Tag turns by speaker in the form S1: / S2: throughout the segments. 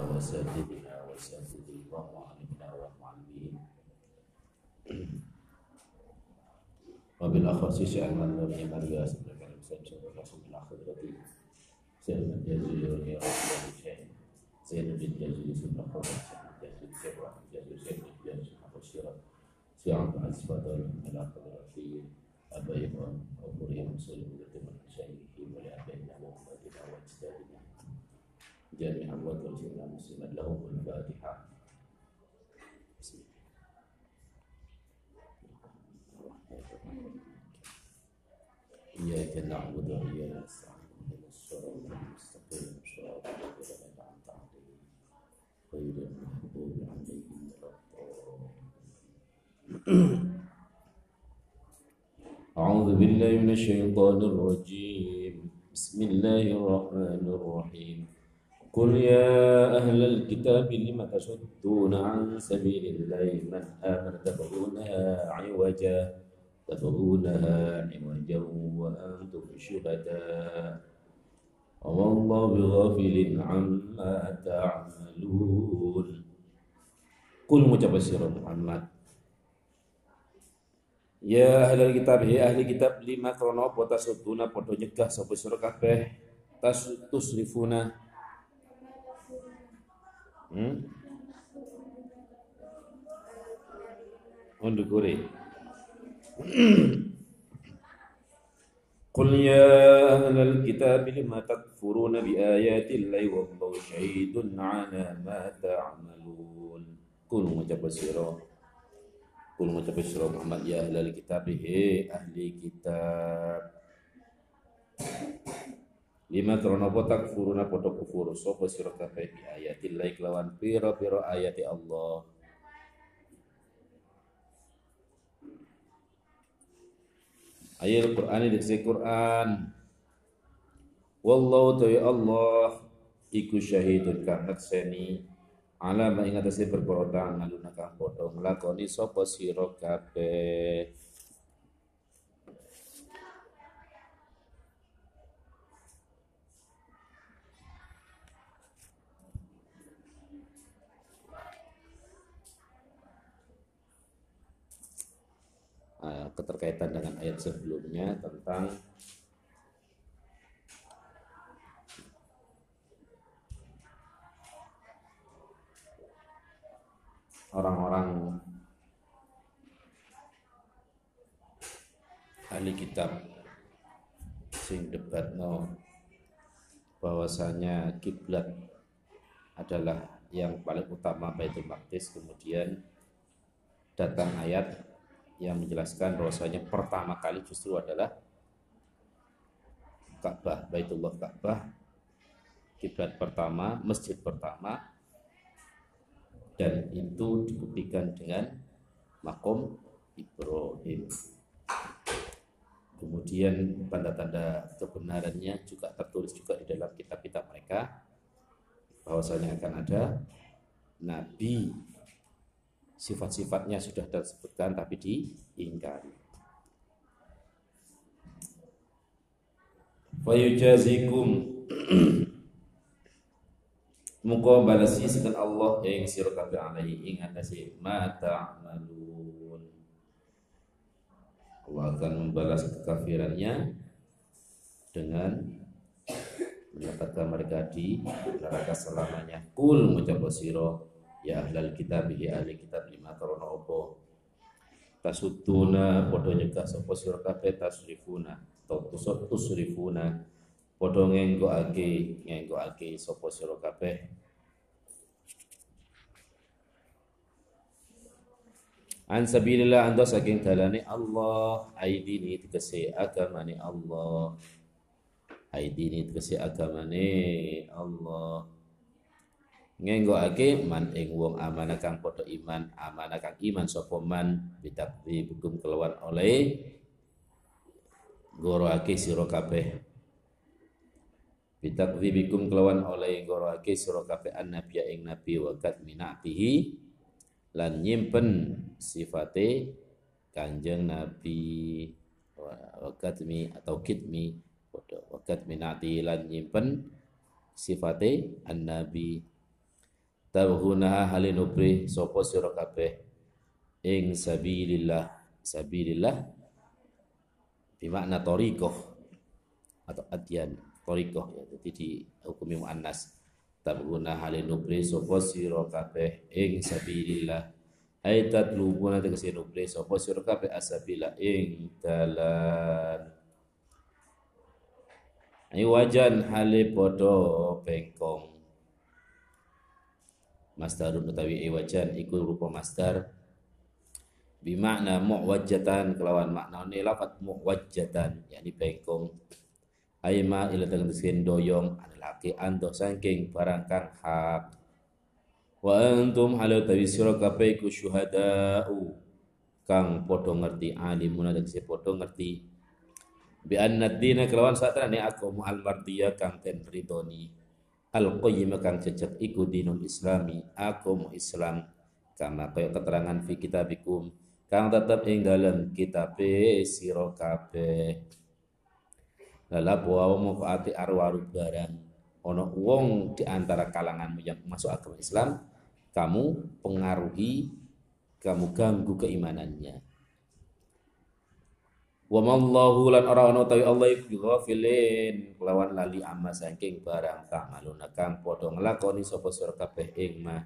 S1: لنا وساتذنا وساتذي ومعلمنا ومعلمين وبالأخص شأن النبي مريم سبحانه وتعالى من آخرته سيد الجزي واليوم الشهيد سيد الجزي سبحانه وتعالى الجزي سبحانه الجزي سيد الجزي أبشرت في عمد عزفة من الآخرة في أبيهم أبورهم سيدنا جميعا وتوزينا مسلما لهم الفاتحة. إياك نعبد وإياك نستعين. اهدنا الصراط المستقيم. صراط الذين أنعمت عليهم غير المغضوب عليهم ولا الضالين. أعوذ بالله من الشيطان الرجيم. بسم الله الرحمن الرحيم. قل يا أهل الكتاب لم تصدون عن سبيل الله من آمن تبغونها عوجا تبغونها عوجا وأنتم شهداء وما الله بغافل عما تعملون قل متبشر محمد Ya ahli kitab, ya ahli kitab lima krono apa tasuduna padha nyegah sapa sira kabeh tas tusrifuna ಒಂದು ಗುರಿ قل يا أهل الكتاب لم تكفرون بآيات الله والله شهيد على ما تعملون كونوا متبصرون كونوا متبصرون محمد يا أهل الكتاب هي أهل الكتاب Lima krona apa takfuruna padha kufur sapa sira kabeh bi ayatillahi kelawan pira-pira ayati Allah. Ayat Quran ini dikse Quran. Wallahu ta'ala Allah iku syahidun kang seni. Ala ma ing atase perkara ta'maluna kang padha nglakoni sapa sira kabeh keterkaitan dengan ayat sebelumnya tentang orang-orang ahli kitab sing debat no bahwasanya kiblat adalah yang paling utama Baitul Maqdis. Kemudian datang ayat yang menjelaskan bahwasanya pertama kali justru adalah Ka'bah Baitullah Ka'bah kiblat pertama masjid pertama dan itu dibuktikan dengan makom Ibrahim. Kemudian tanda-tanda kebenarannya juga tertulis juga di dalam kitab-kitab mereka bahwasanya akan ada nabi sifat-sifatnya sudah disebutkan tapi diingkari. Fayujazikum Muka balasi sekan Allah yang sira kabeh alaihi ing atase ma ta'malun. Allah akan membalas kekafirannya dengan menempatkan mereka di neraka selamanya. Kul mengucap sira ya ahlal kitab ya ahli kitab lima karona opo. Tasutuna padha nyegah sapa sira kabeh tasrifuna. Atau tusrifuna. Padha ngenggokake ngenggokake sapa sira kabeh. An sabilillah anda saking dalane Allah. Aidini tegese agamane Allah. Aidini tegese agamane Allah ngenggokake man ing wong amanah kang padha iman amanah kang iman sapa man? Bitakdi hukum kelawan oleh goroake sira kabeh. Bitakdzibikum kelawan oleh ngoroake sira kabeh annabiya ing nabi wa kat minatihi lan nyimpen sifate kanjeng nabi. Wa katmi atau kitmi wa katmi nati lan nyimpen sifate annabi tabghuna halin upri sapa sira kabeh ing sabilillah sabilillah. Bimakna tariqah atau adyan tariqah ya. Jadi di hukumi muannas. Tabghuna halin upri sapa sira kabeh ing sabilillah. Ai tatlubuna tegese upri sapa sira kabeh asabila ing dalan. Ai wajan hale podo bengkong. Masdarun utawi wajan iku rupa masdar bimakna muwajjatan kelawan makna ne lafat muwajjatan yakni bengkong. Aima ila sekian doyong laki ando saking barang kang hak. Wa antum halu tawi sira kabeh ku syuhada'u kang podo ngerti alimun si podo ngerti bi anna dina kelawan satane agama al mardiya kang ten ridoni al qayyim kang cecep iku dinul islami agama islam. Kama kaya keterangan fi kitabikum kang tetep ing dalam kitab sira kabeh. Lala bawa mufaati arwaru barang. Ono wong di antara kalangan yang masuk agama Islam kamu pengaruhi kamu ganggu keimanannya Wa mallahu lan ora ana tawi Allah iku ghafilin kelawan lali amma saking barang ta'maluna kang padha nglakoni sapa sira kabeh ing mah.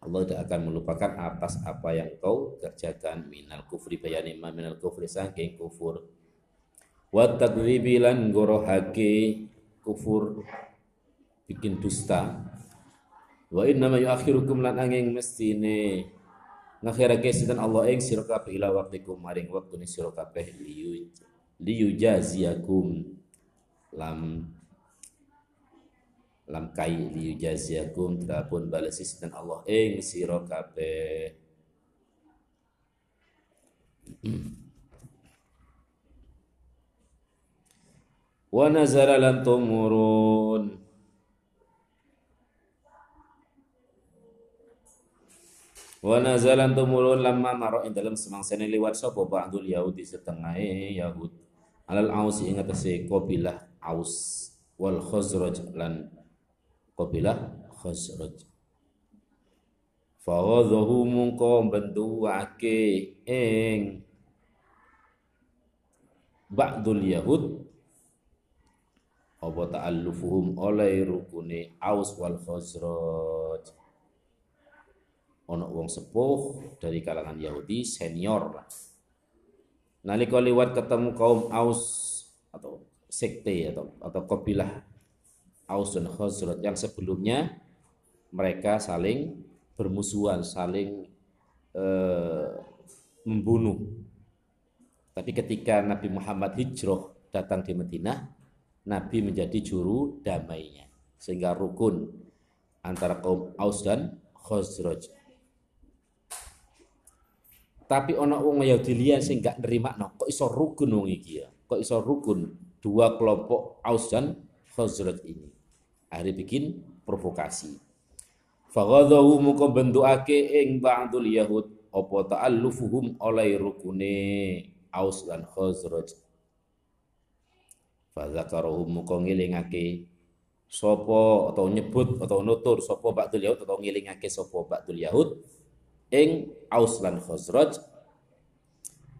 S1: Allah tidak akan melupakan atas apa yang kau kerjakan minal kufri bayani ma minal kufri saking kufur. Wa takdzibi lan gorohake kufur bikin dusta. Wa inna ma yuakhirukum lan angin mestine ngakhirake sinten Allah ing sira kabeh? Ila waqtikum maring wektune sira kabeh liyu liyujaziakum lam lam kai liyujaziakum pun balas sinten Allah ing sira kabeh? Wa nazara lan tumurun Wa nazalan tumulun lamma maro ing dalam semangsane liwat sapa ba'dul yahudi setengah yahud. Alal aus ing atase qabilah aus. Wal khazraj lan qabilah khazraj. Fawadhahu mungko bentuake ing ba'dul yahud. Apa ta'allufuhum oleh rukune aus wal khazraj ono wong sepuh dari kalangan Yahudi senior lah. Nalika liwat ketemu kaum Aus atau sekte atau atau kabilah Aus dan Khazraj yang sebelumnya mereka saling bermusuhan, saling eh, membunuh. Tapi ketika Nabi Muhammad hijrah datang di Madinah, Nabi menjadi juru damainya. Sehingga rukun antara kaum Aus dan Khazraj tapi ono wong Yahudi liyan sing gak no. kok iso rukun wong iki ya. Kok iso rukun dua kelompok Aus dan Khazraj ini. Akhirnya bikin provokasi. Faghadahu muka bentukake ing ba'dul Yahud apa ta'allufuhum oleh rukune Aus dan Khazraj. Fadzakarohum muka ngilingake sopo atau nyebut atau nutur sopo ba'dul Yahud atau ngilingake sopo ba'dul Yahud ing Aus lan Khazraj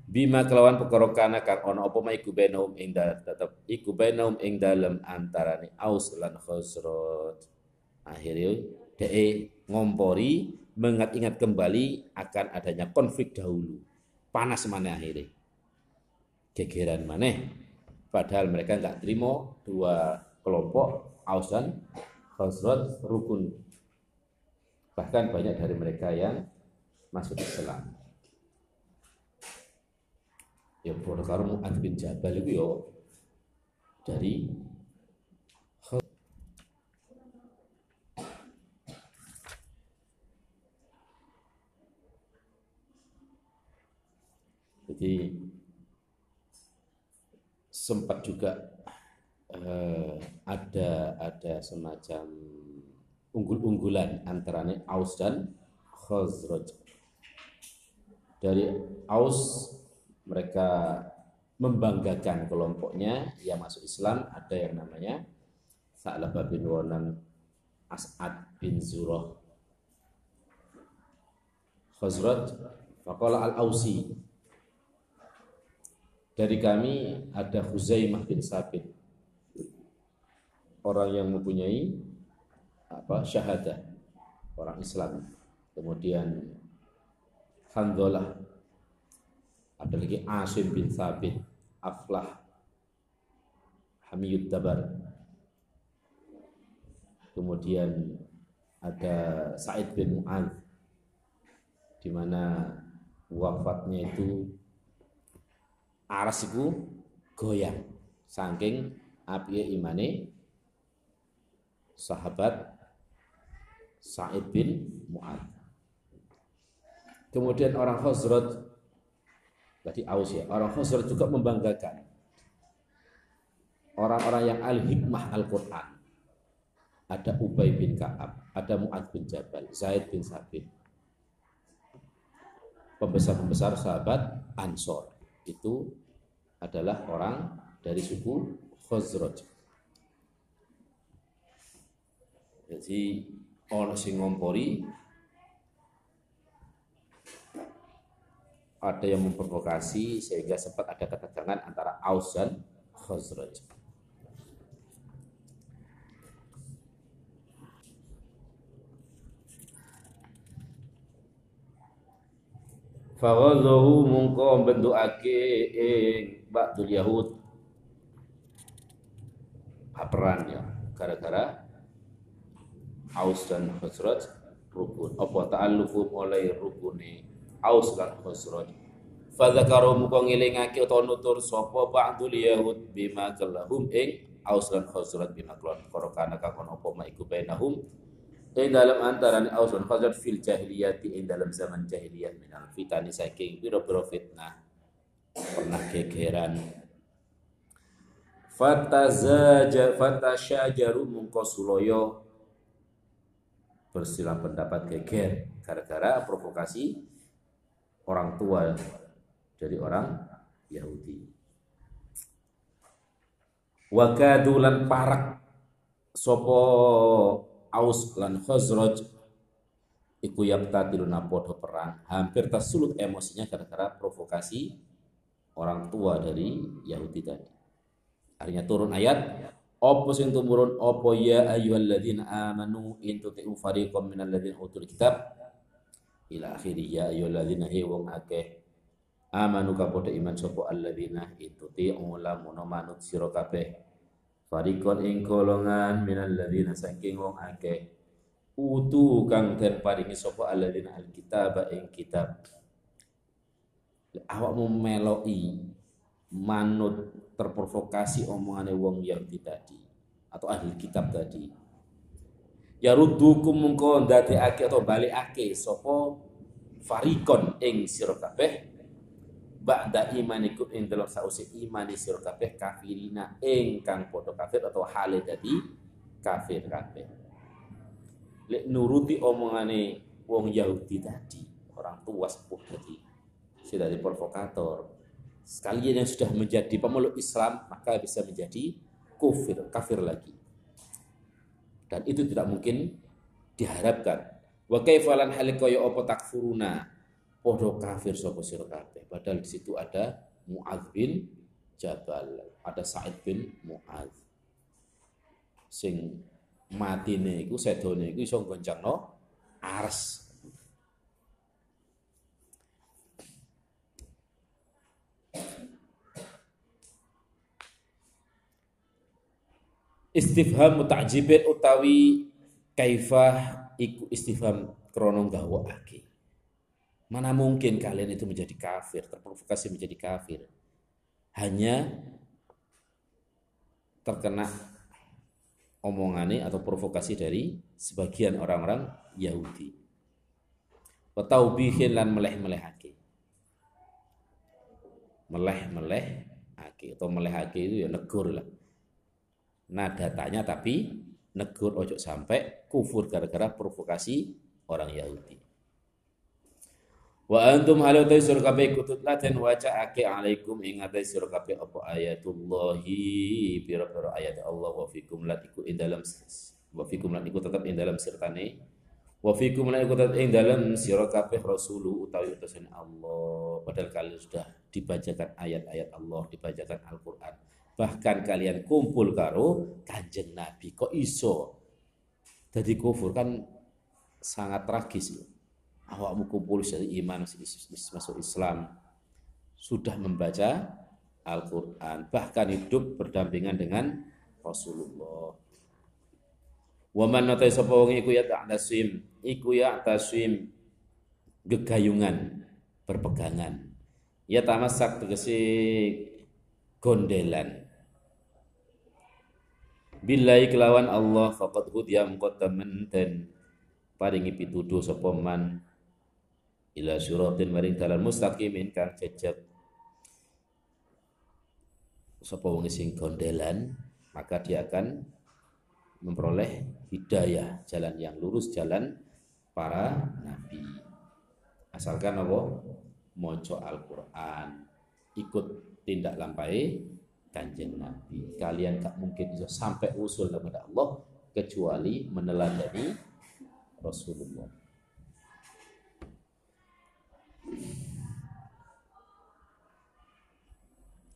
S1: bima kelawan perkara kana kang ana apa ma iku bainahum ing tetep iku bainahum ing dalem antarané Aus lan Khazraj akhirnya de ngompori mengingat-ingat kembali akan adanya konflik dahulu. Panas mana akhirnya gegeran mana padahal mereka nggak terima dua kelompok Aus dan Khazraj rukun. Bahkan banyak dari mereka yang masuk Islam. Ya padha Mu'adz bin Jabal itu ya dari Jadi sempat juga eh, ada ada semacam unggul-unggulan antara Aus dan Khazraj dari Aus mereka membanggakan kelompoknya yang masuk Islam ada yang namanya Sa'labah bin Wanan As'ad bin Zurah Khazraj Faqala al-Ausi. Dari kami ada Huzaimah bin Sabit. Orang yang mempunyai apa syahadah. Orang Islam. Kemudian Handolah ada lagi Asim bin Sabit Aflah Hamiyud Dabar. Kemudian ada Said bin Mu'ad di mana wafatnya itu aras itu goyang. Saking api imane sahabat Sa'id bin Mu'ad kemudian orang Khazraj tadi Aus ya orang Khazraj juga membanggakan orang-orang yang al-hikmah Al-Quran ada Ubay bin Ka'ab ada Mu'ad bin Jabal Zaid bin Sabit pembesar-pembesar sahabat Ansor itu adalah orang dari suku Khazraj. Jadi orang sing ngompori ada yang memprovokasi sehingga sempat ada ketegangan antara Aus dan Khazraj. Faghazahu mungko bentukake ing Ba'dul Yahud. Baperan ya gara-gara Aus dan Khazraj rukun. Apa ta'allufu mulai rukune Aus dan Khazraj Fadzakaru mungko ngelingake utawa nutur sapa Ba'dul Yahud bima kalahum ing Aus Khazraj bima kelon korokana kakon apa ma iku bainahum. Ing dalam antarané Aus dan Khazraj fil jahiliyati ing dalam zaman jahiliyah minal fitani saking pira-pira fitnah. Pernah gegeran. Fatazaja fatasyajaru mungko suloyo. Bersilang pendapat geger gara-gara provokasi orang tua dari orang Yahudi. Wakadulan parak sopo Aus lan Khazraj iku yaqtatiluna padha perang. Hampir tersulut emosinya gara-gara provokasi orang tua dari Yahudi tadi. Akhirnya turun ayat Opo sing tumurun? Opo ya ayyuhalladzina amanu in tuti'u fariqam minal ladzina utul kitab ila akhiri ya ayyuhalladzina he wong akeh. Amanu kapoda iman sapa alladzina in tuti'u lamun manut sira kabeh. Farikon ing golongan minal ladina saking wong akeh. Utu kang den paringi sapa alladzina alkitab ing kitab. Awakmu meloki manut terprovokasi omongane wong Yahudi tadi atau ahli kitab tadi ya ruddukum mungko ndadekake atau balikake sapa farikon ing sira kabeh. Ba'da imanikum ing dalam sause imani sira kabeh kafirina ingkang padha kafir atau hale dadi kafir kabeh. Lek nuruti omongane wong Yahudi tadi orang tua sepuh tadi sudah di provokator. Sekalian yang sudah menjadi pemeluk Islam maka bisa menjadi kafir kafir lagi dan itu tidak mungkin diharapkan wa kaifalan halikaya apa takfuruna podo kafir sapa sira kabeh. Padahal di situ ada Muadz bin Jabal, ada Sa'id bin Muadz. Sing matine iku sedone iku iso goncangno ars. Istifham mutajibin utawi kaifah iku istifham krono gawakake Mana mungkin kalian itu menjadi kafir, terprovokasi menjadi kafir. Hanya terkena omongannya atau provokasi dari sebagian orang-orang Yahudi. bihin lan meleh-melehake. Meleh-meleh ake atau melehake itu ya negur lah. Nah datanya tapi negur ojo sampai kufur gara-gara provokasi orang Yahudi. Wa antum halu ta sur kabeh kutut laten waca ake alaikum ing ate sur apa ayatullahi pira-pira ayat Allah wa fikum latiku ing dalam wa fikum lan iku tetep ing dalam sirtane wa fikum lan iku tetep ing dalam sira kabeh rasulu utawi utusan Allah. Padahal kalian sudah dibacakan ayat-ayat Allah dibacakan Al-Qur'an bahkan kalian kumpul karo kanjeng Nabi. Kok iso? Jadi kufur kan sangat tragis ya. awakmu kumpul dari iman masuk Islam. Sudah membaca Al-Quran. Bahkan hidup berdampingan dengan Rasulullah. Waman natai sapa wong iku ya ta'tasim iku ya tasim. Gegayungan berpegangan. Ya tamasak tegese gondelan Billahi kelawan Allah faqad hudiya mengko temen den paringi pituduh sapa ila syuratin maring dalan mustaqimin kang cecep sapa sing gondelan maka dia akan memperoleh hidayah jalan yang lurus jalan para nabi. Asalkan apa? Moco Al-Qur'an ikut tindak lampai kanjeng Nabi. Kalian tak mungkin bisa sampai usul kepada Allah kecuali meneladani Rasulullah.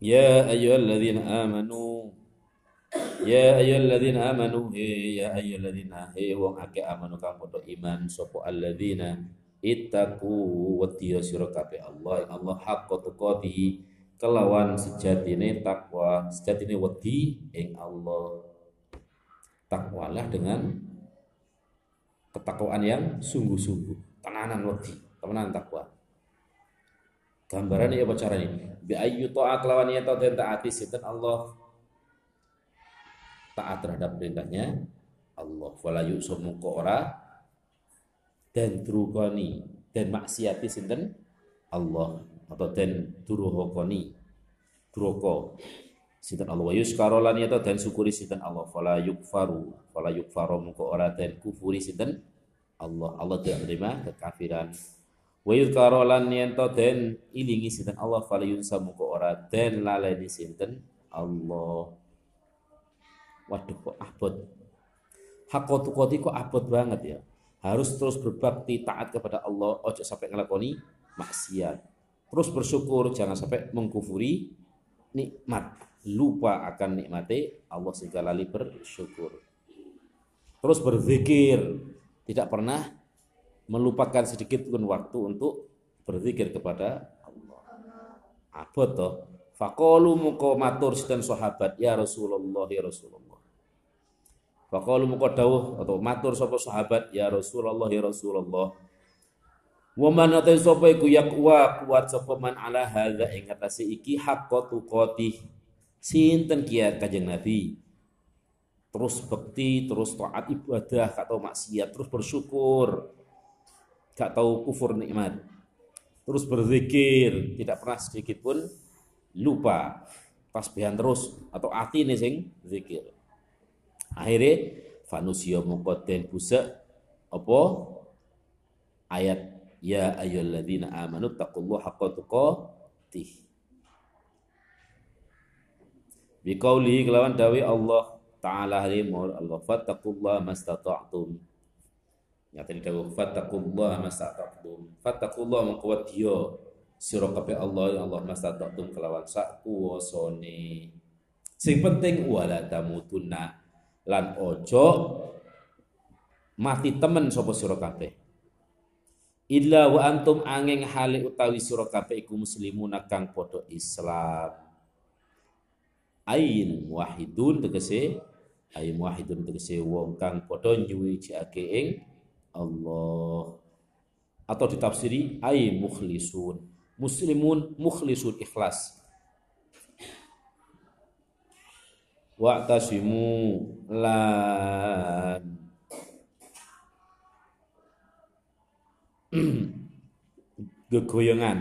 S1: Ya ayyuhalladzina amanu. Ya ayyuhalladzina amanu. Ya ayyuhalladzina. He wong akeh amanu kang padha iman sapa alladzina ittaqu wa sira kabeh Allah. Allah haqqa tuqatih kelawan sejatine takwa sejatine wedi ing Allah. Takwalah dengan ketakwaan yang sungguh-sungguh. Tenanan wedi tenanan takwa. Gambaran ya apa caranya? Bi ayyu ta'at lawan ya ta'at taati sinten Allah. Taat terhadap perintahnya Allah. Wala yusumu ora dan drukoni dan maksiati sinten? Allah atau den duruhokoni duroko sinten Allah wa yuskaro lan yata den syukuri sinten Allah. Fala yukfaru fala yukfaru muko ora den kufuri sinten Allah. Allah tidak menerima kekafiran. Wa yuzkaro lan yenta den ilingi sinten Allah. Fala yunsa muko ora den laleni sinten Allah. Waduh kok abot. Hakotu koti kok abot banget ya. Harus terus berbakti taat kepada Allah. Ojo sampai ngelakoni maksiat terus bersyukur jangan sampai mengkufuri nikmat. Lupa akan nikmati Allah sehingga lali bersyukur. Terus berzikir. Tidak pernah melupakan sedikit pun waktu untuk berzikir kepada Allah. Apa toh. Fakolu muko matur dan sahabat ya Rasulullah ya Rasulullah. Fakolu muko dawuh atau matur sapa sahabat ya Rasulullah ya Rasulullah. Wa man ate sapa iku yakwa kuat sapa man ala hadza ing atase iki haqqa tuqati. Sinten kiat Kanjeng Nabi. Terus bekti, terus taat ibadah, gak tahu maksiat, terus bersyukur. Gak tahu kufur nikmat. Terus berzikir, tidak pernah sedikit pun lupa tasbihan terus atau hati nih sing zikir. Akhirnya fanusio mukoten busa apa ayat Ya ayyuhalladzina amanu taqullaha haqqa tuqatih. Biqauli kelawan dawi Allah Ta'ala halimur Allah fattaqullaha mastata'tum. Nyata dawuh fattaqullaha mastata'tum. Fattaqullaha mengkuat dia sira kabeh Allah ya Allah mastata'tum kelawan sak kuwasane. Sing penting wala tamutunna lan ojo mati temen sapa sira kabeh illa wa antum angin hale utawi sira kabeh iku muslimuna kang padha Islam. Ain wahidun tegese ain wahidun tegese wong kang padha nyuwijake ing Allah. Atau ditafsiri ain mukhlisun. Muslimun mukhlisun ikhlas. Wa'tasimu lan gegoyangan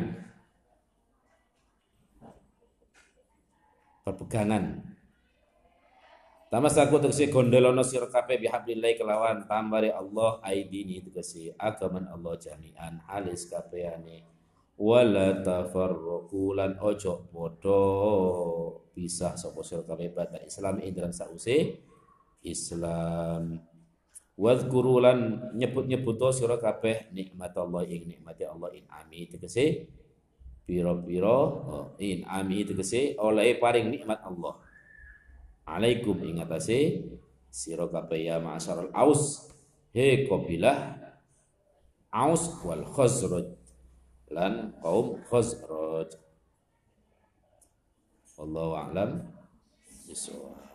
S1: perpegangan. Tamasaku tegesi gondolono sira kabeh bihablillah kelawan tambari Allah aidini tegesi agaman Allah jami'an halis kabehane. Wala tafarraqu lan ojo padha pisah sapa sira kabeh Islam ing dalam sause Islam Wadhkuru lan nyebut-nyebut sira kabeh nikmat Allah ing nikmati Allah in ami tegese pira-pira oh, in ami tegese oleh paring nikmat Allah. Alaikum ing atase sira kabeh ya ma'syaral aus he kabilah aus wal khazraj lan kaum khazraj. Wallahu a'lam bishawab.